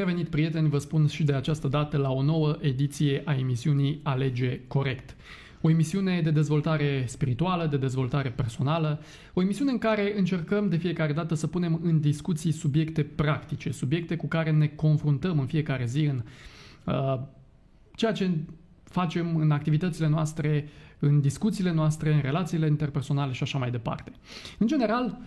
revenit, prieteni, vă spun și de această dată la o nouă ediție a emisiunii Alege Corect. O emisiune de dezvoltare spirituală, de dezvoltare personală, o emisiune în care încercăm de fiecare dată să punem în discuții subiecte practice, subiecte cu care ne confruntăm în fiecare zi în uh, ceea ce facem în activitățile noastre, în discuțiile noastre, în relațiile interpersonale și așa mai departe. În general,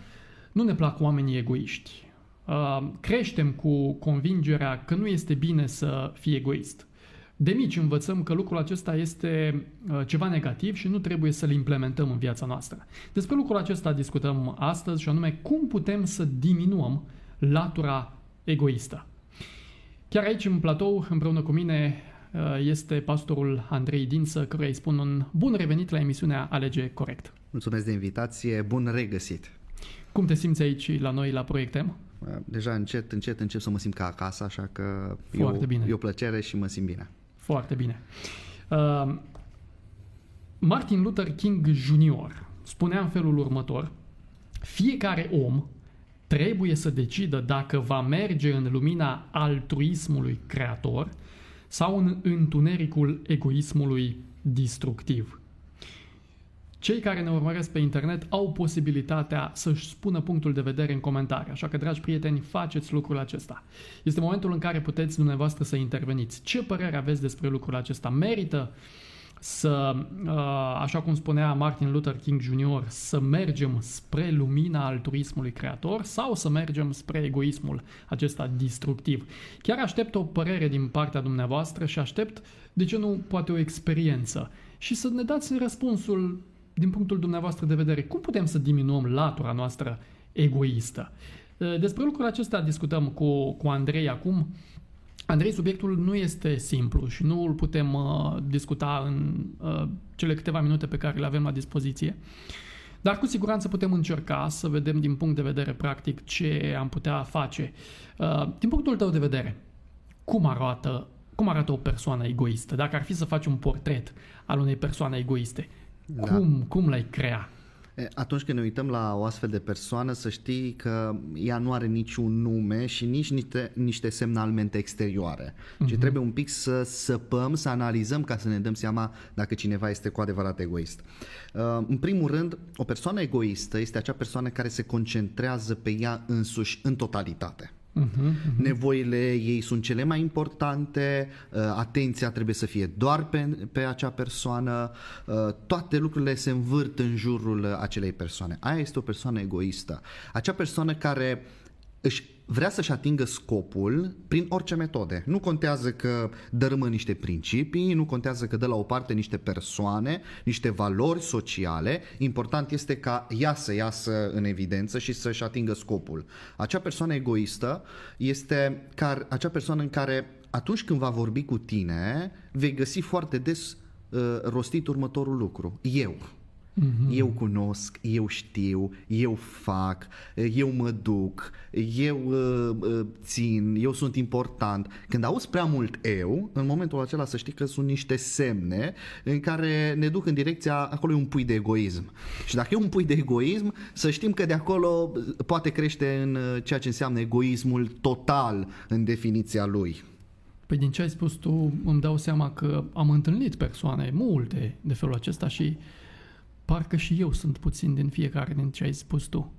nu ne plac oamenii egoiști. Uh, creștem cu convingerea că nu este bine să fii egoist. De mici învățăm că lucrul acesta este uh, ceva negativ și nu trebuie să-l implementăm în viața noastră. Despre lucrul acesta discutăm astăzi și anume cum putem să diminuăm latura egoistă. Chiar aici în platou, împreună cu mine, uh, este pastorul Andrei Dinsă, căruia îi spun un bun revenit la emisiunea Alege Corect. Mulțumesc de invitație, bun regăsit! Cum te simți aici la noi la Proiectem? Deja încet, încet încep să mă simt ca acasă, așa că Foarte e, o, bine. e o plăcere și mă simt bine. Foarte bine. Uh, Martin Luther King Jr. spunea în felul următor, fiecare om trebuie să decidă dacă va merge în lumina altruismului creator sau în întunericul egoismului distructiv. Cei care ne urmăresc pe internet au posibilitatea să-și spună punctul de vedere în comentarii, așa că, dragi prieteni, faceți lucrul acesta. Este momentul în care puteți dumneavoastră să interveniți. Ce părere aveți despre lucrul acesta? Merită să, uh, așa cum spunea Martin Luther King Jr., să mergem spre lumina altruismului creator sau să mergem spre egoismul acesta distructiv? Chiar aștept o părere din partea dumneavoastră și aștept, de ce nu, poate o experiență și să ne dați răspunsul din punctul dumneavoastră de vedere, cum putem să diminuăm latura noastră egoistă? Despre lucrul acesta discutăm cu, cu Andrei acum. Andrei, subiectul nu este simplu și nu îl putem uh, discuta în uh, cele câteva minute pe care le avem la dispoziție. Dar cu siguranță putem încerca să vedem din punct de vedere practic ce am putea face. Uh, din punctul tău de vedere, cum arată, cum arată o persoană egoistă? Dacă ar fi să faci un portret al unei persoane egoiste, da. Cum, cum l-ai crea? Atunci când ne uităm la o astfel de persoană, să știi că ea nu are niciun nume și nici niște, niște semnalmente exterioare. Uh-huh. Ci mhm. trebuie un pic să săpăm, să analizăm ca să ne dăm seama dacă cineva este cu adevărat egoist. Uh, în primul rând, o persoană egoistă este acea persoană care se concentrează pe ea însuși în totalitate. Uh-huh, uh-huh. Nevoile ei sunt cele mai importante, uh, atenția trebuie să fie doar pe, pe acea persoană, uh, toate lucrurile se învârt în jurul acelei persoane. Aia este o persoană egoistă. Acea persoană care își vrea să-și atingă scopul prin orice metode. Nu contează că dărâmă niște principii, nu contează că dă la o parte niște persoane, niște valori sociale. Important este ca ea să iasă în evidență și să-și atingă scopul. Acea persoană egoistă este car, acea persoană în care atunci când va vorbi cu tine, vei găsi foarte des uh, rostit următorul lucru. Eu. Mm-hmm. Eu cunosc, eu știu, eu fac, eu mă duc, eu uh, uh, țin, eu sunt important. Când auzi prea mult eu, în momentul acela să știi că sunt niște semne în care ne duc în direcția, acolo e un pui de egoism. Și dacă e un pui de egoism, să știm că de acolo poate crește în uh, ceea ce înseamnă egoismul total în definiția lui. Păi din ce ai spus tu, îmi dau seama că am întâlnit persoane multe de felul acesta și uh, Parcă și eu sunt puțin din fiecare din ce ai spus tu.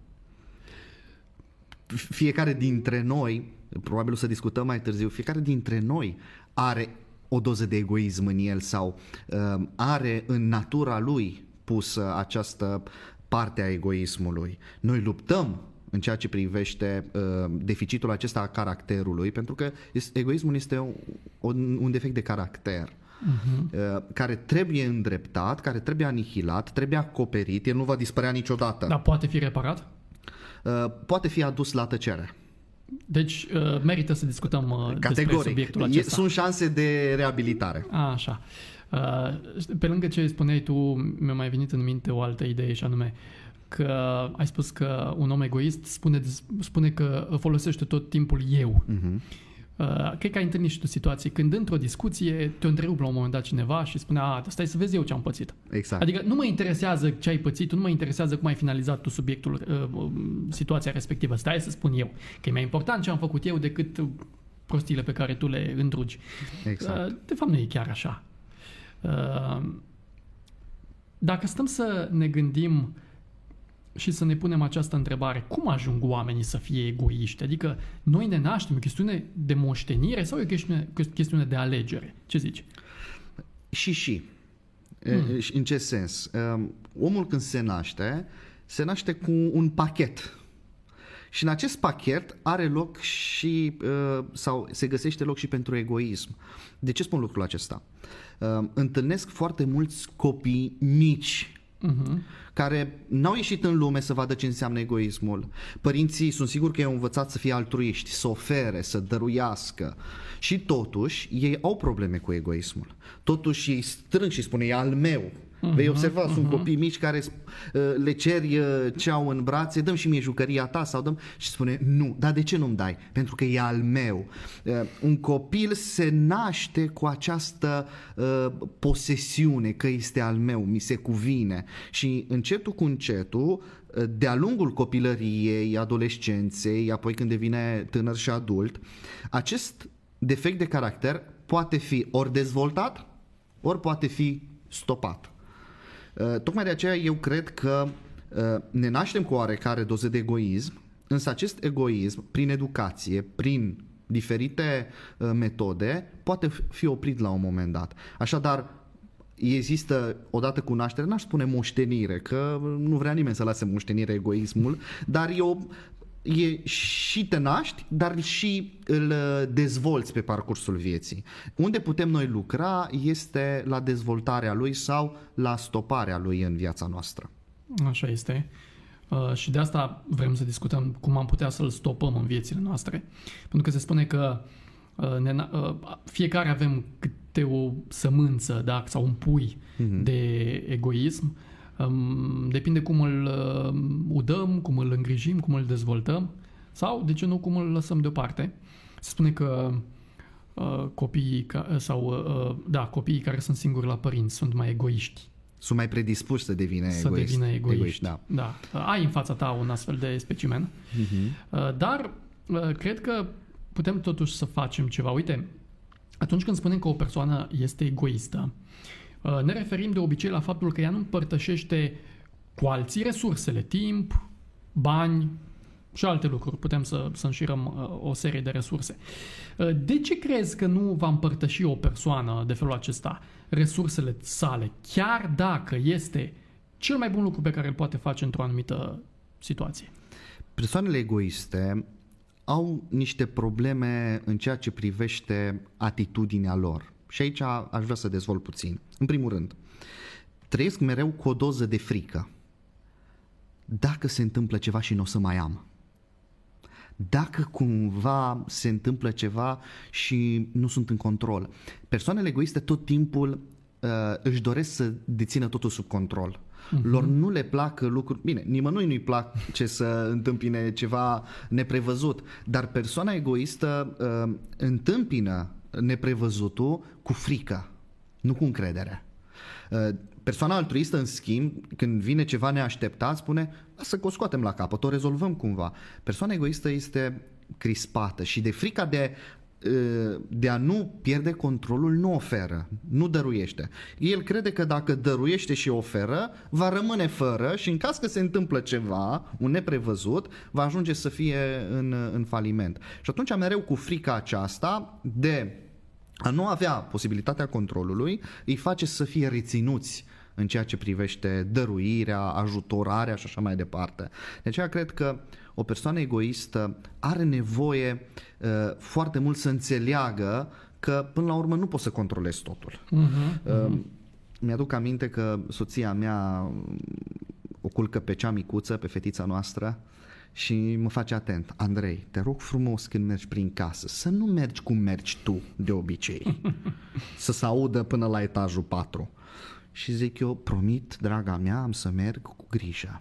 Fiecare dintre noi, probabil o să discutăm mai târziu, fiecare dintre noi are o doză de egoism în el sau uh, are în natura lui pusă această parte a egoismului. Noi luptăm în ceea ce privește uh, deficitul acesta a caracterului, pentru că egoismul este un, un defect de caracter uh-huh. care trebuie îndreptat, care trebuie anihilat, trebuie acoperit, el nu va dispărea niciodată. Dar poate fi reparat? Uh, poate fi adus la tăcere. Deci uh, merită să discutăm Categoric. despre subiectul acesta. Sunt șanse de reabilitare. A, așa. Pe lângă ce spuneai tu, mi-a mai venit în minte o altă idee și anume că ai spus că un om egoist spune, spune că folosește tot timpul eu. Uh-huh. Uh, cred că ai întâlnit și tu situații când într-o discuție te întrerup la un moment dat cineva și spune, a, stai să vezi eu ce am pățit. Exact. Adică nu mă interesează ce ai pățit, nu mă interesează cum ai finalizat tu subiectul, uh, situația respectivă. Stai să spun eu. Că e mai important ce am făcut eu decât prostiile pe care tu le îndrugi. Exact. Uh, de fapt, nu e chiar așa. Uh, dacă stăm să ne gândim și să ne punem această întrebare, cum ajung oamenii să fie egoiști? Adică noi ne naștem, o chestiune de moștenire sau e o chestiune, chestiune de alegere? Ce zici? Și și. Hmm. În ce sens? Um, omul când se naște, se naște cu un pachet. Și în acest pachet are loc și, uh, sau se găsește loc și pentru egoism. De ce spun lucrul acesta? Um, întâlnesc foarte mulți copii mici uh-huh. care n-au ieșit în lume să vadă ce înseamnă egoismul. Părinții sunt sigur că i-au învățat să fie altruiști, să ofere, să dăruiască. Și totuși, ei au probleme cu egoismul. Totuși, ei strâng și spune, e al meu. Uh-huh, Vei observa, uh-huh. sunt mhm. copii mici care uh, le ceri uh, ce au în brațe, dăm și mie jucăria ta sau dăm și spune nu, dar de ce nu-mi dai? Pentru că e al meu. Uh, un copil se naște cu această posesiune că este al meu, mi se cuvine și încetul cu încetul de-a lungul copilăriei, adolescenței, apoi când devine tânăr și adult, acest defect de caracter poate fi ori dezvoltat, ori poate fi stopat. Uh, tocmai de aceea eu cred că uh, ne naștem cu oarecare doză de egoism, însă acest egoism, prin educație, prin diferite uh, metode, poate fi oprit la un moment dat. Așadar, există, odată cu naștere, n-aș spune moștenire, că nu vrea nimeni să lase moștenire egoismul, dar e o e și te naști, dar și îl uh, dezvolți pe parcursul vieții. Unde putem noi lucra este la dezvoltarea lui sau la stoparea lui în viața noastră. Așa este. Uh, și de asta vrem să discutăm cum am putea să-l stopăm în viețile noastre. Pentru că se spune că uh, ne, uh, fiecare avem câte o sămânță da, sau un pui uh-huh. de egoism Depinde cum îl udăm, cum îl îngrijim, cum îl dezvoltăm sau, de ce nu, cum îl lăsăm deoparte. Se spune că uh, copiii ca, sau uh, da, copiii care sunt singuri la părinți sunt mai egoiști. Sunt mai predispuși să devină să egoiști. devină egoiști. egoiști da. da. Ai în fața ta un astfel de specimen. Uh-huh. Dar cred că putem totuși să facem ceva. Uite, atunci când spunem că o persoană este egoistă, Uh, ne referim de obicei la faptul că ea nu împărtășește cu alții resursele, timp, bani și alte lucruri. Putem să, să înșirăm uh, o serie de resurse. Uh, de ce crezi că nu va împărtăși o persoană de felul acesta resursele sale, chiar dacă este cel mai bun lucru pe care îl poate face într-o anumită situație? Persoanele egoiste au niște probleme în ceea ce privește atitudinea lor. Și aici aș vrea să dezvolt puțin. În primul rând, trăiesc mereu cu o doză de frică. Dacă se întâmplă ceva și nu o să mai am. Dacă cumva se întâmplă ceva și nu sunt în control. Persoanele egoiste tot timpul uh, își doresc să dețină totul sub control. Uh-huh. Lor nu le plac lucruri... Bine, nimănui nu-i plac ce să întâmpine ceva neprevăzut, dar persoana egoistă uh, întâmpină neprevăzutul cu frică, nu cu încredere. Uh, persoana altruistă, în schimb, când vine ceva neașteptat, spune, să o scoatem la capăt, o rezolvăm cumva. Persoana egoistă este crispată și de frica de uh, de a nu pierde controlul, nu oferă, nu dăruiește. El crede că dacă dăruiește și oferă, va rămâne fără și în caz că se întâmplă ceva, un neprevăzut, va ajunge să fie în, în faliment. Și atunci mereu cu frica aceasta de a nu avea posibilitatea controlului îi face să fie reținuți în ceea ce privește dăruirea, ajutorarea și așa mai departe. De aceea cred că o persoană egoistă are nevoie uh, foarte mult să înțeleagă că până la urmă nu poți să controlezi totul. Uh-huh, uh-huh. Uh, mi-aduc aminte că soția mea o culcă pe cea micuță, pe fetița noastră și mă face atent. Andrei, te rog frumos când mergi prin casă să nu mergi cum mergi tu de obicei. să se audă până la etajul 4. Și zic eu, promit, draga mea, am să merg cu grijă.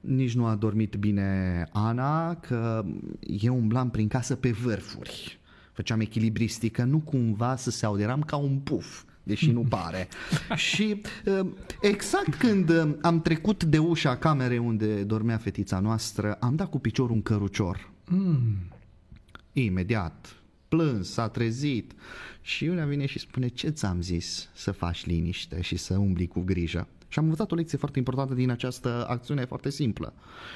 Nici nu a dormit bine Ana, că eu umblam prin casă pe vârfuri. Făceam echilibristică, nu cumva să se aude, eram ca un puf deși nu pare. și uh, exact când uh, am trecut de ușa camerei unde dormea fetița noastră, am dat cu piciorul un cărucior. Mm. imediat, plâns, s-a trezit și Iulia vine și spune ce ți-am zis să faci liniște și să umbli cu grijă. Și am învățat o lecție foarte importantă din această acțiune foarte simplă.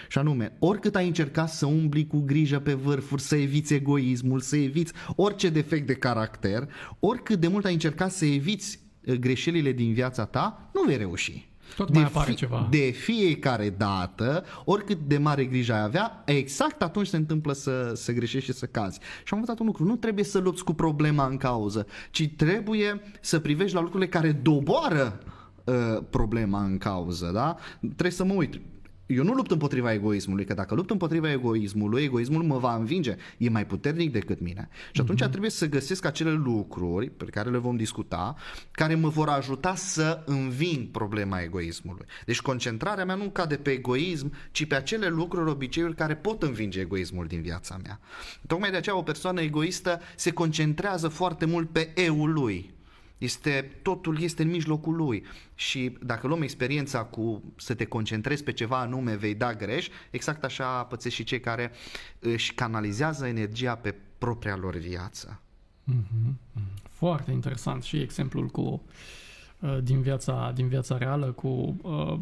Și anume, oricât ai încercat să umbli cu grijă pe vârfuri, să eviți egoismul, să eviți orice defect de caracter, oricât de mult ai încercat să eviți uh, greșelile din viața ta, nu vei reuși. Tot mai de apare fi, ceva. De fiecare dată, oricât de mare grijă ai avea, exact atunci se întâmplă să, să greșești și să cazi. Și am învățat un lucru, nu trebuie să lupți cu problema în cauză, ci trebuie să privești la lucrurile care doboară uh, problema în cauză, da? Trebuie să mă uit eu nu lupt împotriva egoismului, că dacă lupt împotriva egoismului, egoismul mă va învinge, e mai puternic decât mine. Și atunci uh-huh. trebuie să găsesc acele lucruri pe care le vom discuta, care mă vor ajuta să înving problema egoismului. Deci concentrarea mea nu cade pe egoism, ci pe acele lucruri, obiceiuri care pot învinge egoismul din viața mea. Tocmai de aceea o persoană egoistă se concentrează foarte mult pe eu lui este, totul este în mijlocul lui și dacă luăm experiența cu să te concentrezi pe ceva anume, vei da greș, exact așa pățesc și cei care își canalizează energia pe propria lor viață. Mm-hmm. Foarte interesant și exemplul cu uh, din viața, din viața reală cu uh,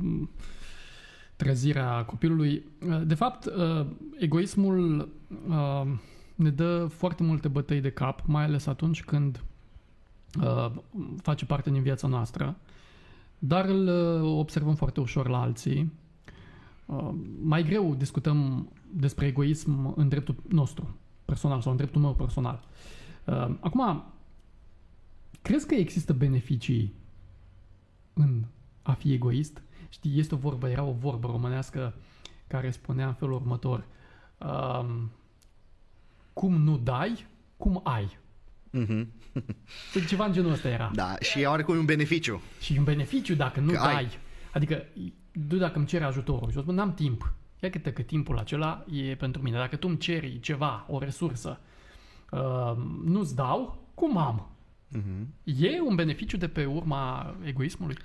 trezirea copilului. Uh, de fapt, uh, egoismul uh, ne dă foarte multe bătăi de cap, mai ales atunci când Uh, face parte din viața noastră, dar îl uh, observăm foarte ușor la alții. Uh, mai greu discutăm despre egoism în dreptul nostru personal sau în dreptul meu personal. Acum, crezi că există beneficii în a fi egoist? Știi, este o vorbă, era o vorbă românească care spunea în felul următor. cum nu dai, cum ai. Mm-hmm. Păi ceva în genul ăsta era. Da, și are cum un beneficiu. Și un beneficiu dacă nu că dai. Ai. Adică, tu dacă îmi ceri ajutorul și eu spun, n-am timp. Ia câte că timpul acela e pentru mine. Dacă tu îmi ceri ceva, o resursă, uh, nu-ți dau, cum am? Uh-huh. E un beneficiu de pe urma egoismului?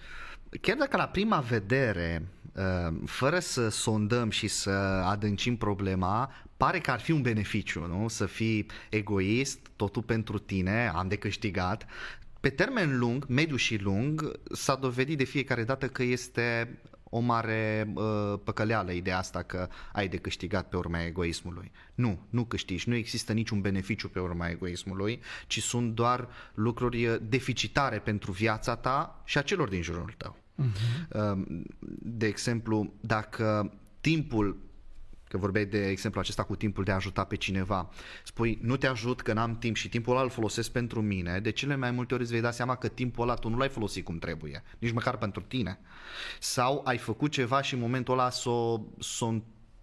Chiar dacă la prima vedere, uh, fără să sondăm și să adâncim problema, pare că ar fi un beneficiu, nu? Să fii egoist, totul pentru tine, am de câștigat. Pe termen lung, mediu și lung, s-a dovedit de fiecare dată că este o mare uh, păcăleală ideea asta că ai de câștigat pe urma egoismului. Nu, nu câștigi, nu există niciun beneficiu pe urma egoismului, ci sunt doar lucruri uh, deficitare pentru viața ta și a celor din jurul tău. Uh-huh. De exemplu, dacă timpul că vorbeai de exemplu acesta cu timpul de a ajuta pe cineva. Spui, nu te ajut că n-am timp și timpul ăla îl folosesc pentru mine, de cele mai multe ori îți vei da seama că timpul ăla tu nu l-ai folosit cum trebuie, nici măcar pentru tine. Sau ai făcut ceva și în momentul ăla s-o, s-o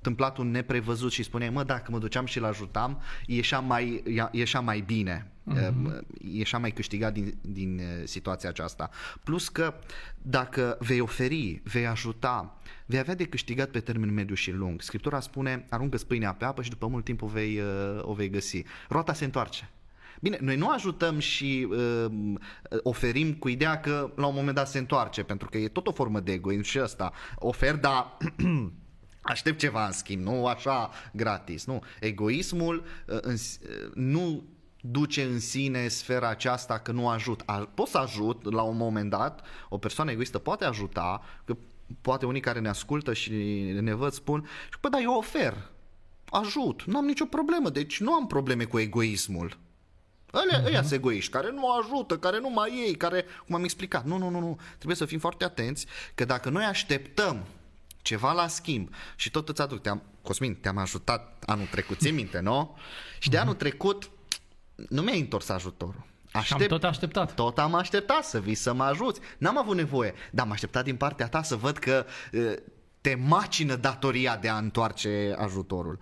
întâmplat un neprevăzut și spuneai, mă, dacă mă duceam și-l ajutam, ieșea mai, ieșea mai bine, uh-huh. ieșea mai câștigat din, din uh, situația aceasta. Plus că dacă vei oferi, vei ajuta, vei avea de câștigat pe termen mediu și lung. Scriptura spune, aruncă pâinea pe apă și după mult timp o vei, uh, o vei găsi. Roata se întoarce. Bine, noi nu ajutăm și uh, oferim cu ideea că la un moment dat se întoarce, pentru că e tot o formă de egoism și ăsta. Ofer, dar aștept ceva în schimb, nu așa gratis. Nu. Egoismul uh, în, uh, nu duce în sine sfera aceasta că nu ajut. Pot să ajut la un moment dat, o persoană egoistă poate ajuta, că poate unii care ne ascultă și ne văd spun, păi da, eu ofer, ajut, nu am nicio problemă, deci nu am probleme cu egoismul. Ăia, uh-huh. ăia sunt egoiști, care nu ajută, care nu mai ei, care, cum am explicat. Nu, nu, nu, nu. Trebuie să fim foarte atenți că dacă noi așteptăm ceva la schimb și tot îți aduc, te-am, Cosmin, te-am ajutat anul trecut, ții minte, nu? Și de anul trecut nu mi-ai întors ajutorul. Aștept, și am tot așteptat. Tot am așteptat să vii să mă ajuți. N-am avut nevoie, dar am așteptat din partea ta să văd că te macină datoria de a întoarce ajutorul.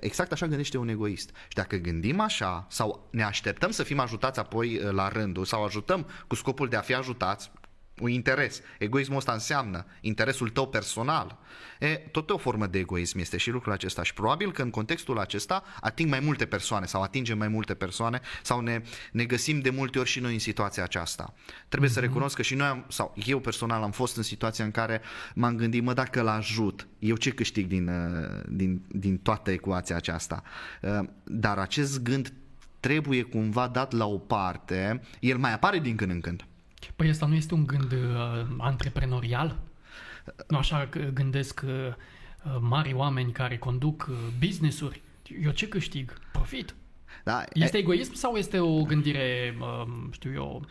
Exact așa gândește un egoist. Și dacă gândim așa, sau ne așteptăm să fim ajutați apoi la rândul, sau ajutăm cu scopul de a fi ajutați, un interes. Egoismul ăsta înseamnă interesul tău personal. E, tot o formă de egoism este și lucrul acesta și probabil că în contextul acesta ating mai multe persoane sau atingem mai multe persoane sau ne, ne găsim de multe ori și noi în situația aceasta. Trebuie mm-hmm. să mhm. recunosc că și noi am, sau eu personal am fost în situația în care m-am gândit, mă, dacă l-ajut, eu ce câștig din, uh, din, din toată ecuația aceasta? Uh, dar acest gând trebuie cumva dat la o parte, el mai apare din când în când. Păi ăsta nu este un gând uh, antreprenorial? Nu așa gândesc uh, uh, mari oameni care conduc uh, business-uri. Eu ce câștig? Profit. Da, este e... egoism sau este o gândire, uh, știu eu,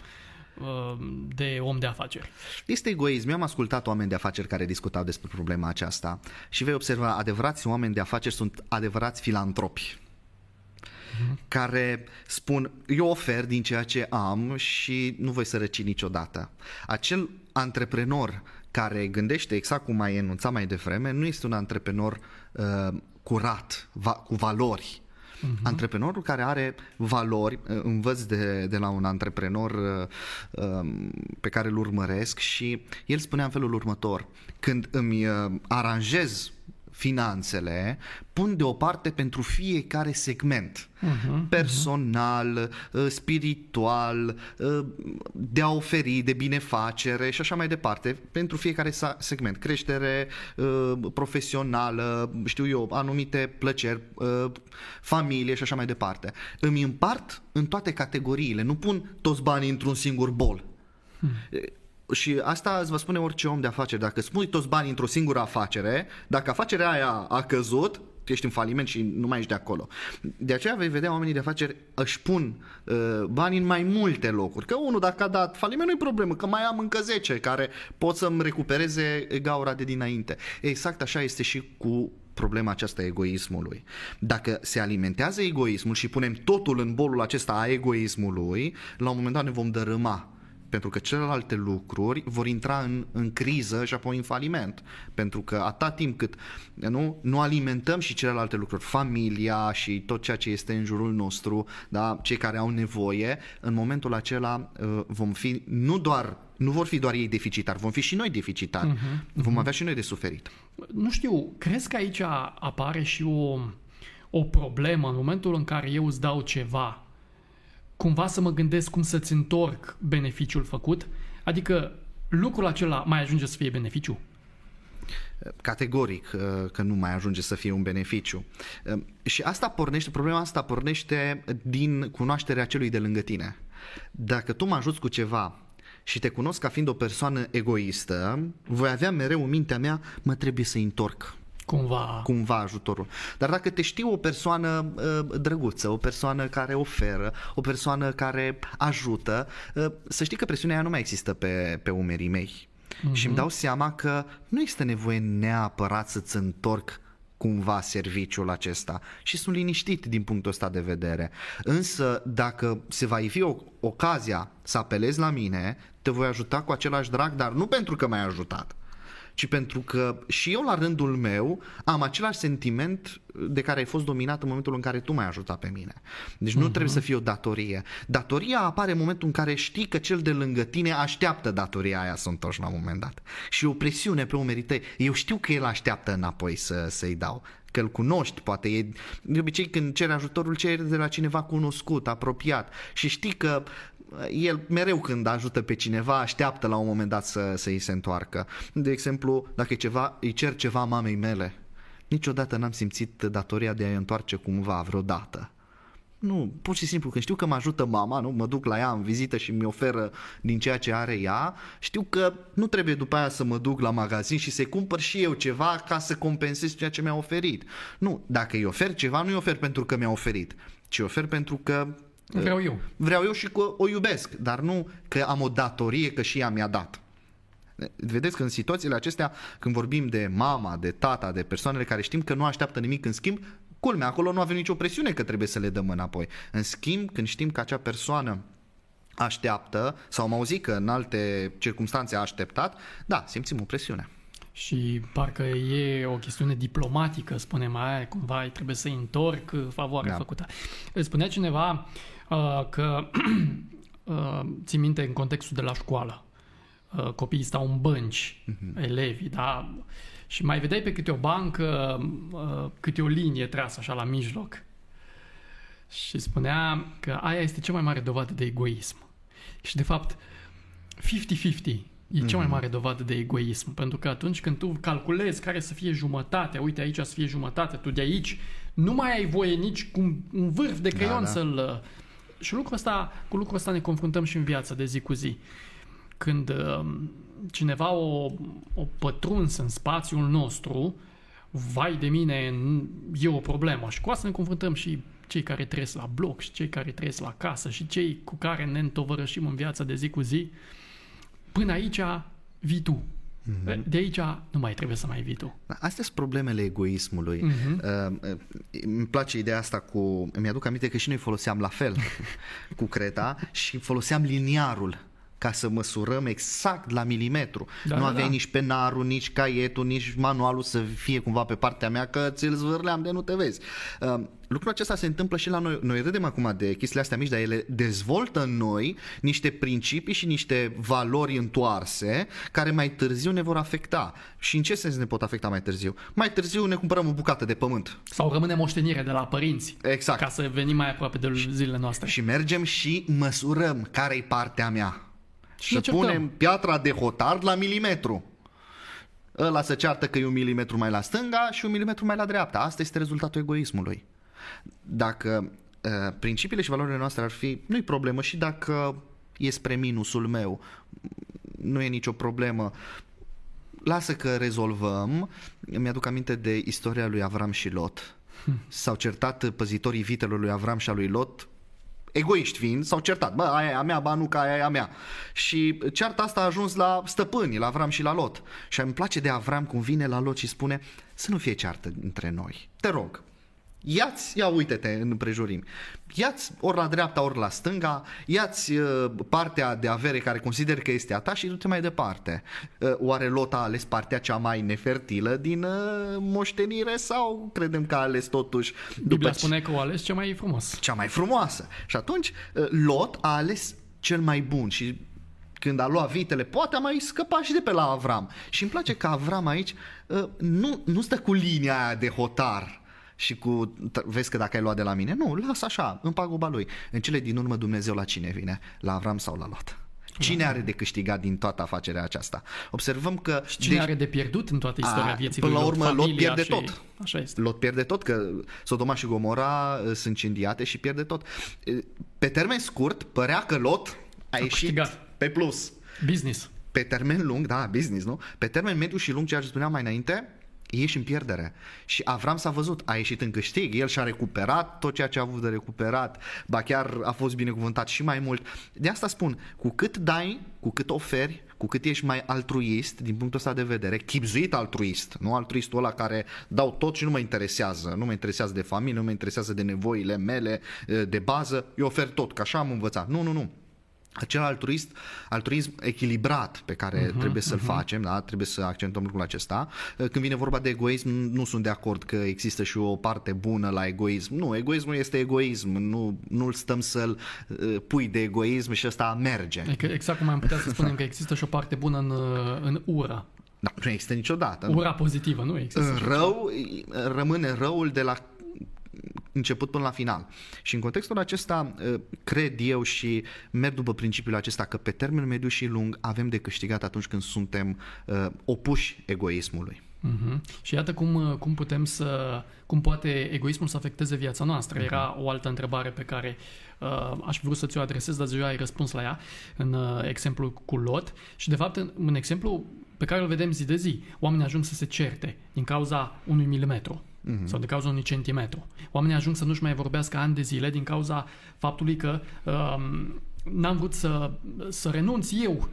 uh, de om de afaceri? Este egoism. Eu am ascultat oameni de afaceri care discutau despre problema aceasta și vei observa, adevărați oameni de afaceri sunt adevărați filantropi care spun eu ofer din ceea ce am și nu voi sărăci niciodată. Acel antreprenor care gândește exact cum ai enunțat mai devreme, nu este un antreprenor uh, curat, va, cu valori. Uh-huh. Antreprenorul care are valori, uh, învăț de, de la un antreprenor uh, uh, pe care îl urmăresc și el spunea în felul următor, când îmi uh, aranjez finanțele pun deoparte pentru fiecare segment. Uh-huh, personal, uh-huh. spiritual, uh, de a oferi, de binefacere și așa mai departe, pentru fiecare segment. Creștere uh, profesională, știu eu, anumite plăceri, familie și așa mai departe. Îmi împart în toate categoriile, nu pun toți banii într-un singur bol. Hmm și asta îți vă spune orice om de afaceri. Dacă spui toți banii într-o singură afacere, dacă afacerea aia a căzut, ești în faliment și nu mai ești de acolo. De aceea vei vedea oamenii de afaceri își pun uh, bani în mai multe locuri. Că unul dacă a dat faliment nu-i problemă, că mai am încă 10 care pot să-mi recupereze gaura de dinainte. Exact așa este și cu problema aceasta a egoismului. Dacă se alimentează egoismul și punem totul în bolul acesta a egoismului, la un moment dat ne vom dărâma pentru că celelalte lucruri vor intra în, în criză și apoi în faliment. Pentru că atât timp cât nu, nu alimentăm și celelalte lucruri, familia și tot ceea ce este în jurul nostru, da, cei care au nevoie, în momentul acela uh, vom fi nu doar nu vor fi doar ei deficitari, vom fi și noi deficitari. Uh-huh, uh-huh. Vom avea și noi de suferit. Nu știu, crezi că aici apare și o, o problemă în momentul în care eu îți dau ceva cumva să mă gândesc cum să-ți întorc beneficiul făcut? Adică lucrul acela mai ajunge să fie beneficiu? Categoric uh, că nu mai ajunge să fie un beneficiu. Uh, și asta pornește, problema asta pornește din cunoașterea celui de lângă tine. Dacă tu mă ajuți cu ceva și te cunosc ca fiind o persoană egoistă, voi avea mereu în mintea mea, mă trebuie să întorc cumva. cumva ajutorul. Dar dacă te știu o persoană uh, drăguță, o persoană care oferă, o persoană care ajută, uh, să știi că presiunea aia nu mai există pe, pe umerii mei. Uh-huh. Și îmi dau seama că nu există nevoie neapărat să-ți întorc cumva serviciul acesta și sunt liniștit din punctul ăsta de vedere. Însă dacă se va fi o, ocazia să apelezi la mine, te voi ajuta cu același drag, dar nu pentru că m-ai ajutat, ci pentru că și eu la rândul meu am același sentiment de care ai fost dominat în momentul în care tu m-ai ajutat pe mine. Deci nu uh-huh. trebuie să fie o datorie. Datoria apare în momentul în care știi că cel de lângă tine așteaptă datoria aia să întorci la un moment dat. Și o presiune pe umerii tăi. Eu știu că el așteaptă înapoi să, să-i dau că îl cunoști, poate e, de obicei când ceri ajutorul ceri de la cineva cunoscut, apropiat și știi că el mereu când ajută pe cineva așteaptă la un moment dat să, să îi se întoarcă. De exemplu, dacă ceva, îi cer ceva mamei mele, niciodată n-am simțit datoria de a-i întoarce cumva vreodată. Nu, pur și simplu, când știu că mă ajută mama, nu, mă duc la ea în vizită și mi oferă din ceea ce are ea, știu că nu trebuie după aia să mă duc la magazin și să cumpăr și eu ceva ca să compensez ceea ce mi-a oferit. Nu, dacă îi ofer ceva, nu îi ofer pentru că mi-a oferit, ci ofer pentru că Vreau eu. Vreau eu și că o iubesc, dar nu că am o datorie că și ea mi-a dat. Vedeți că în situațiile acestea, când vorbim de mama, de tata, de persoanele care știm că nu așteaptă nimic în schimb, culmea, acolo nu avem nicio presiune că trebuie să le dăm înapoi. În schimb, când știm că acea persoană așteaptă, sau am auzit că în alte circunstanțe a așteptat, da, simțim o presiune. Și parcă e o chestiune diplomatică, spunem aia, cumva trebuie să întorc favoarea da. făcută. Spunea cineva uh, că uh, ții minte în contextul de la școală. uh, copiii stau în bănci, uh-huh. elevii, da? Și mai vedeai pe câte o bancă, uh, câte o linie trasă așa la mijloc. Și spunea că aia este cea mai mare dovadă de egoism. Și de fapt, 50-50 E cea mai mhm. mare dovadă de egoism, pentru că atunci când tu calculezi care să fie jumătate, uite aici să fie jumătate, tu de aici nu mai ai voie nici cu un vârf de creion da, da. să-l... Și lucrul ăsta, cu lucrul ăsta ne confruntăm și în viața de zi cu zi. Când uh, cineva o, o pătruns în spațiul nostru, vai de mine, e o problemă. Și cu asta ne confruntăm și cei care trăiesc la bloc și cei care trăiesc la casă și cei cu care ne întovărășim în viața de zi cu zi. Până aici vii tu. Mm-hmm. De aici nu mai trebuie să mai vii tu. Da, astea sunt problemele egoismului. Mm-hmm. Uh, îmi place ideea asta cu... Mi-aduc aminte că și noi foloseam la fel cu creta și foloseam liniarul ca să măsurăm exact la milimetru. Da, nu da, aveai da. nici penarul, nici caietul, nici manualul să fie cumva pe partea mea, că ți-l zvârleam de nu te vezi. Uh, lucrul acesta se întâmplă și la noi. Noi râdem acum de chestiile astea mici, dar ele dezvoltă în noi niște principii și niște valori întoarse care mai târziu ne vor afecta. Și în ce sens ne pot afecta mai târziu? Mai târziu ne cumpărăm o bucată de pământ. Sau rămâne moștenire de la părinți. Exact. Ca să venim mai aproape de zilele noastre. Și mergem și măsurăm care-i partea mea și să punem piatra de hotard la milimetru. Ăla se ceartă că e un milimetru mai la stânga și un milimetru mai la dreapta. Asta este rezultatul egoismului. Dacă uh, principiile și valorile noastre ar fi, nu-i problemă și dacă e spre minusul meu, nu e nicio problemă. Lasă că rezolvăm. Mi-aduc aminte de istoria lui Avram și Lot. Hm. S-au certat păzitorii vitelor lui Avram și a lui Lot egoiști fiind, s-au certat. Bă, aia e a mea, ba nu, că aia e a mea. Și cearta asta a ajuns la stăpâni, la Avram și la Lot. Și îmi place de Avram cum vine la Lot și spune să nu fie ceartă între noi. Te rog, Iați, ia uite-te în împrejurimi, iați ori la dreapta, ori la stânga, iați uh, partea de avere care consider că este a ta și du-te mai departe. Uh, oare Lot a ales partea cea mai nefertilă din uh, moștenire sau credem că a ales totuși... Biblia spune că o ales cea mai frumos. Cea mai frumoasă. Și atunci uh, Lot a ales cel mai bun și când a luat vitele, poate a mai scăpat și de pe la Avram. Și îmi place că Avram aici uh, nu, nu stă cu linia aia de hotar, și cu vezi că dacă ai luat de la mine. Nu, lasă așa, în paguba lui. În cele din urmă Dumnezeu la cine vine? La Avram sau la Lot? Cine are de câștigat din toată afacerea aceasta? Observăm că... Și cine deci, are de pierdut în toată istoria a, vieții Până la urmă, Lot, Lot pierde și... tot. Așa este. Lot pierde tot, că Sodoma și Gomora uh, sunt incendiate și pierde tot. Uh, pe termen scurt, părea că Lot a, a ieșit câștigat. pe plus. Business. Pe termen lung, da, business, nu? Pe termen mediu și lung, ceea ce spuneam mai înainte, ieși în pierdere. Și Avram s-a văzut, a ieșit în câștig, el și-a recuperat tot ceea ce a avut de recuperat, ba chiar a fost binecuvântat și mai mult. De asta spun, cu cât dai, cu cât oferi, cu cât ești mai altruist din punctul ăsta de vedere, chipzuit altruist, nu altruistul ăla care dau tot și nu mă interesează, nu mă interesează de familie, nu mă interesează de nevoile mele de bază, eu ofer tot, că așa am învățat. Nu, nu, nu acel altruist, altruism echilibrat pe care uh-huh, trebuie să-l uh-huh. facem, da? trebuie să accentuăm lucrul acesta. Când vine vorba de egoism, nu sunt de acord că există și o parte bună la egoism. Nu, egoismul este egoism, nu, nu stăm să-l uh, pui de egoism și ăsta merge. Adică exact cum am putea să spunem că există și o parte bună în, uh, în ură. Da, nu există niciodată. Ura pozitivă, nu există. În rău rămâne răul de la început până la final. Și în contextul acesta ă, cred eu și merg după principiul acesta că pe termen mediu și lung avem de câștigat atunci când suntem ă, opuși egoismului. Uh-huh. Și iată cum, ă, cum putem să, cum poate egoismul să afecteze viața noastră. Uh-huh. Era o altă întrebare pe care uh, aș vrea să ți-o adresez, dar deja ai răspuns la ea în uh, exemplu cu Lot. Și de fapt, în, în exemplu pe care îl vedem zi de zi, oamenii ajung să se certe din cauza unui milimetru uh-huh. sau de cauza unui centimetru. Oamenii ajung să nu-și mai vorbească ani de zile din cauza faptului că um, n-am vrut să, să renunț eu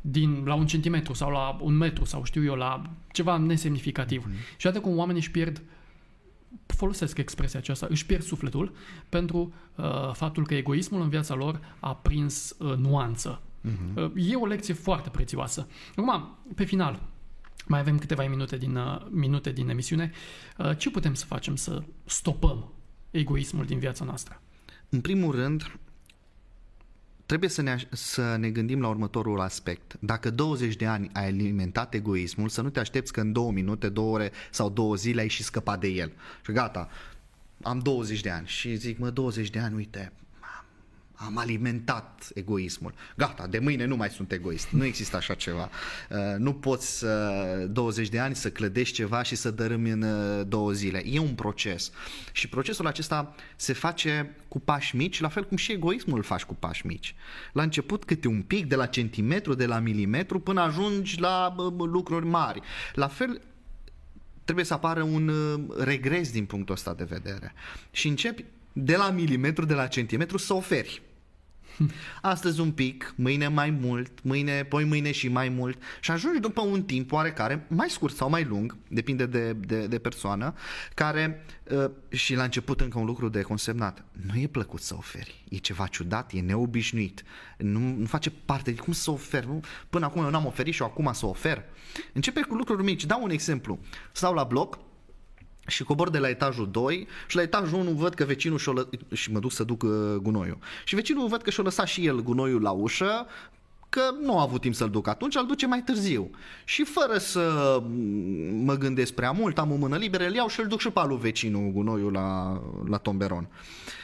din, la un centimetru sau la un metru sau știu eu, la ceva nesemnificativ. Uh-huh. Și atât cum oamenii își pierd folosesc expresia aceasta, își pierd sufletul pentru uh, faptul că egoismul în viața lor a prins uh, nuanță. Uh-huh. Uh, e o lecție foarte prețioasă. Acum, pe final, mai avem câteva minute din, uh, minute din emisiune. Uh, ce putem să facem să stopăm egoismul din viața noastră? În primul rând, trebuie să ne, să ne gândim la următorul aspect. Dacă 20 de ani ai alimentat egoismul, să nu te aștepți că în două minute, două ore sau două zile ai și scăpat de el. Și gata, am 20 de ani și zic, mă, 20 de ani, uite, am alimentat egoismul. Gata, de mâine nu mai sunt egoist. Nu există așa ceva. Uh, nu poți 20 de ani să clădești ceva și să dărâmi în uh, două zile. E un proces. Și procesul acesta se face cu pași mici, la fel cum și egoismul îl faci cu pași mici. La început câte un pic, de la centimetru, de la milimetru, până ajungi la lucruri mari. La fel trebuie să apară un uh, regres din punctul ăsta de vedere. Și începi de la milimetru, de la centimetru să oferi. Astăzi un pic, mâine mai mult, mâine, poi mâine și mai mult. Și ajungi după un timp oarecare, mai scurt sau mai lung, depinde de, de, de persoană, care uh, și la început încă un lucru de consemnat, nu e plăcut să oferi, e ceva ciudat, e neobișnuit, nu, nu face parte. De cum să ofer, nu? până acum eu n-am oferit și acum să ofer. Începe cu lucruri mici, dau un exemplu, stau la bloc, și cobor de la etajul 2 și la etajul 1 văd că vecinul și-o lă... și mă duc să duc uh, gunoiul. Și vecinul văd că și-o lăsat și el gunoiul la ușă, că nu a avut timp să-l duc atunci, îl duce mai târziu. Și fără să mă gândesc prea mult, am o mână liberă, îl iau și îl duc și pe alu vecinul gunoiul la, la tomberon.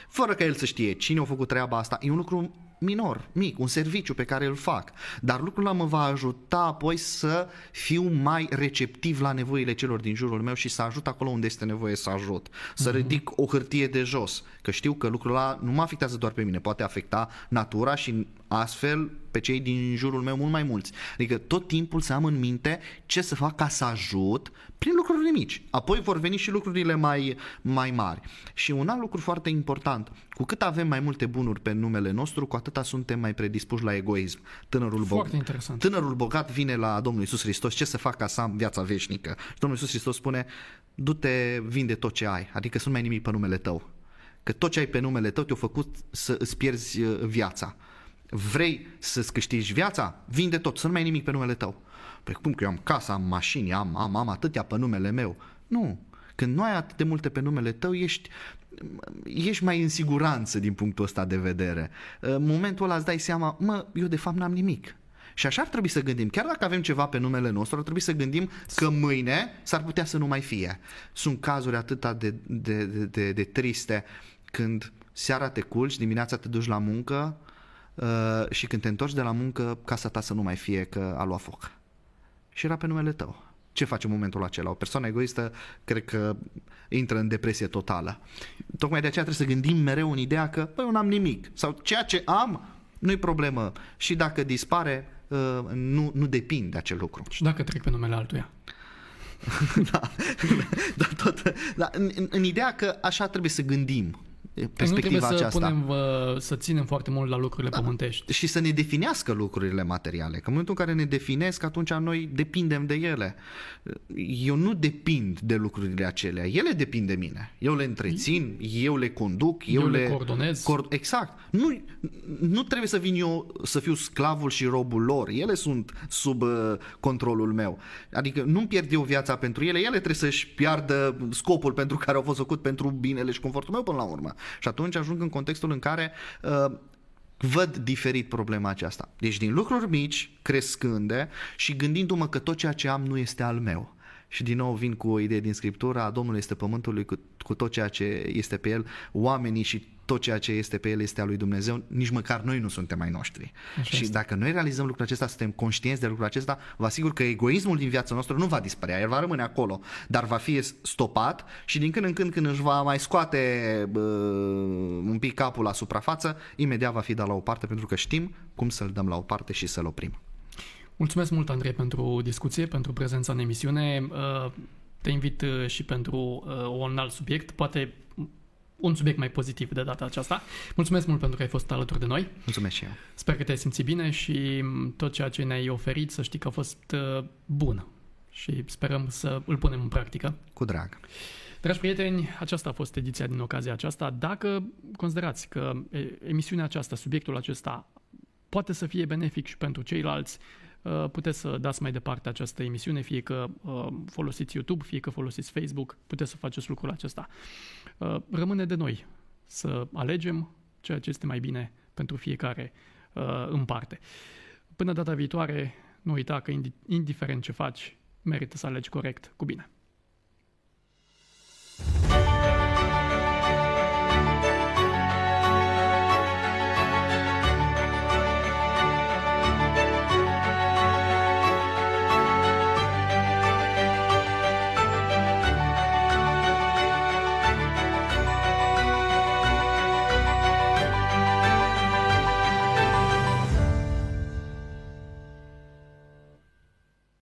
Fără ca el să știe cine a făcut treaba asta. E un lucru minor, mic, un serviciu pe care îl fac. Dar lucrul ăla mă va ajuta apoi să fiu mai receptiv la nevoile celor din jurul meu și să ajut acolo unde este nevoie să ajut. Să uh-huh. ridic o hârtie de jos. Că știu că lucrul ăla nu mă afectează doar pe mine, poate afecta natura și astfel pe cei din jurul meu mult mai mulți. Adică tot timpul să am în minte ce să fac ca să ajut prin lucrurile mici. Apoi vor veni și lucrurile mai, mai mari. Și un alt lucru foarte important, cu cât avem mai multe bunuri pe numele nostru, cu atâta suntem mai predispuși la egoism. Tânărul, foarte bog- interesant. Tânărul bogat vine la Domnul Isus Hristos, ce să fac ca să am viața veșnică? Și Domnul Isus Hristos spune, du-te, vinde tot ce ai, adică să nu mai nimic pe numele tău. Că tot ce ai pe numele tău te-a făcut să îți pierzi uh, viața. Vrei să-ți câștigi viața? Vinde tot, să nu mai ai nimic pe numele tău. Păi cum că eu am casa, am mașini, am, am, am atâtea pe numele meu. Nu. Când nu ai atât de multe pe numele tău, ești, ești mai în siguranță din punctul ăsta de vedere. În momentul ăla îți dai seama, mă, eu de fapt n-am nimic. Și așa ar trebui să gândim. Chiar dacă avem ceva pe numele nostru, ar trebui să gândim că mâine s-ar putea să nu mai fie. Sunt cazuri atât de, de, de, de, de triste când seara te culci, dimineața te duci la muncă, Uh, și când te întorci de la muncă, casa ta să nu mai fie că a luat foc. Și era pe numele tău. Ce face în momentul acela? O persoană egoistă cred că intră în depresie totală. Tocmai de aceea trebuie să gândim mereu în ideea că, băi, eu n-am nimic. Sau ceea ce am, nu-i problemă. Și dacă dispare, uh, nu, nu depinde de acel lucru. Și dacă trec pe numele altuia? da, da, tot, da, în, în ideea că așa trebuie să gândim perspectiva nu trebuie aceasta. Să, punem, să ținem foarte mult la lucrurile da. pământești. Și să ne definească lucrurile materiale. Că în momentul în care ne definesc, atunci noi depindem de ele. Eu nu depind de lucrurile acelea. Ele depind de mine. Eu le întrețin, eu le conduc, eu, eu le, le coordonez. Cord- exact. Nu, nu trebuie să vin eu să fiu sclavul și robul lor. Ele sunt sub uh, controlul meu. Adică nu-mi pierd eu viața pentru ele. Ele trebuie să-și piardă scopul pentru care au fost făcut pentru binele și confortul meu până la urmă. Și atunci ajung în contextul în care uh, văd diferit problema aceasta. Deci din lucruri mici, crescânde și gândindu-mă că tot ceea ce am nu este al meu. Și din nou vin cu o idee din Scriptura, Domnul este pământului cu, cu tot ceea ce este pe el, oamenii și tot ceea ce este pe el este al lui Dumnezeu, nici măcar noi nu suntem mai noștri. Așa și este. dacă noi realizăm lucrul acesta, suntem conștienți de lucrul acesta, vă asigur că egoismul din viața noastră nu va dispărea, el va rămâne acolo, dar va fi stopat și din când în când când își va mai scoate bă, un pic capul la suprafață, imediat va fi dat la o parte pentru că știm cum să-l dăm la o parte și să-l oprim. Mulțumesc mult, Andrei, pentru discuție, pentru prezența în emisiune. Uh, te invit uh, și pentru uh, un alt subiect, poate un subiect mai pozitiv de data aceasta. Mulțumesc mult pentru că ai fost alături de noi. Mulțumesc și eu. Sper că te-ai simțit bine și tot ceea ce ne-ai oferit să știi că a fost bun și sperăm să îl punem în practică. Cu drag. Dragi prieteni, aceasta a fost ediția din ocazia aceasta. Dacă considerați că emisiunea aceasta, subiectul acesta, poate să fie benefic și pentru ceilalți, Uh, puteți să dați mai departe această emisiune, fie că uh, folosiți YouTube, fie că folosiți Facebook, puteți să faceți lucrul acesta. Uh, rămâne de noi să alegem ceea ce este mai bine pentru fiecare uh, în parte. Până data viitoare, nu uita că indiferent ce faci, merită să alegi corect cu bine.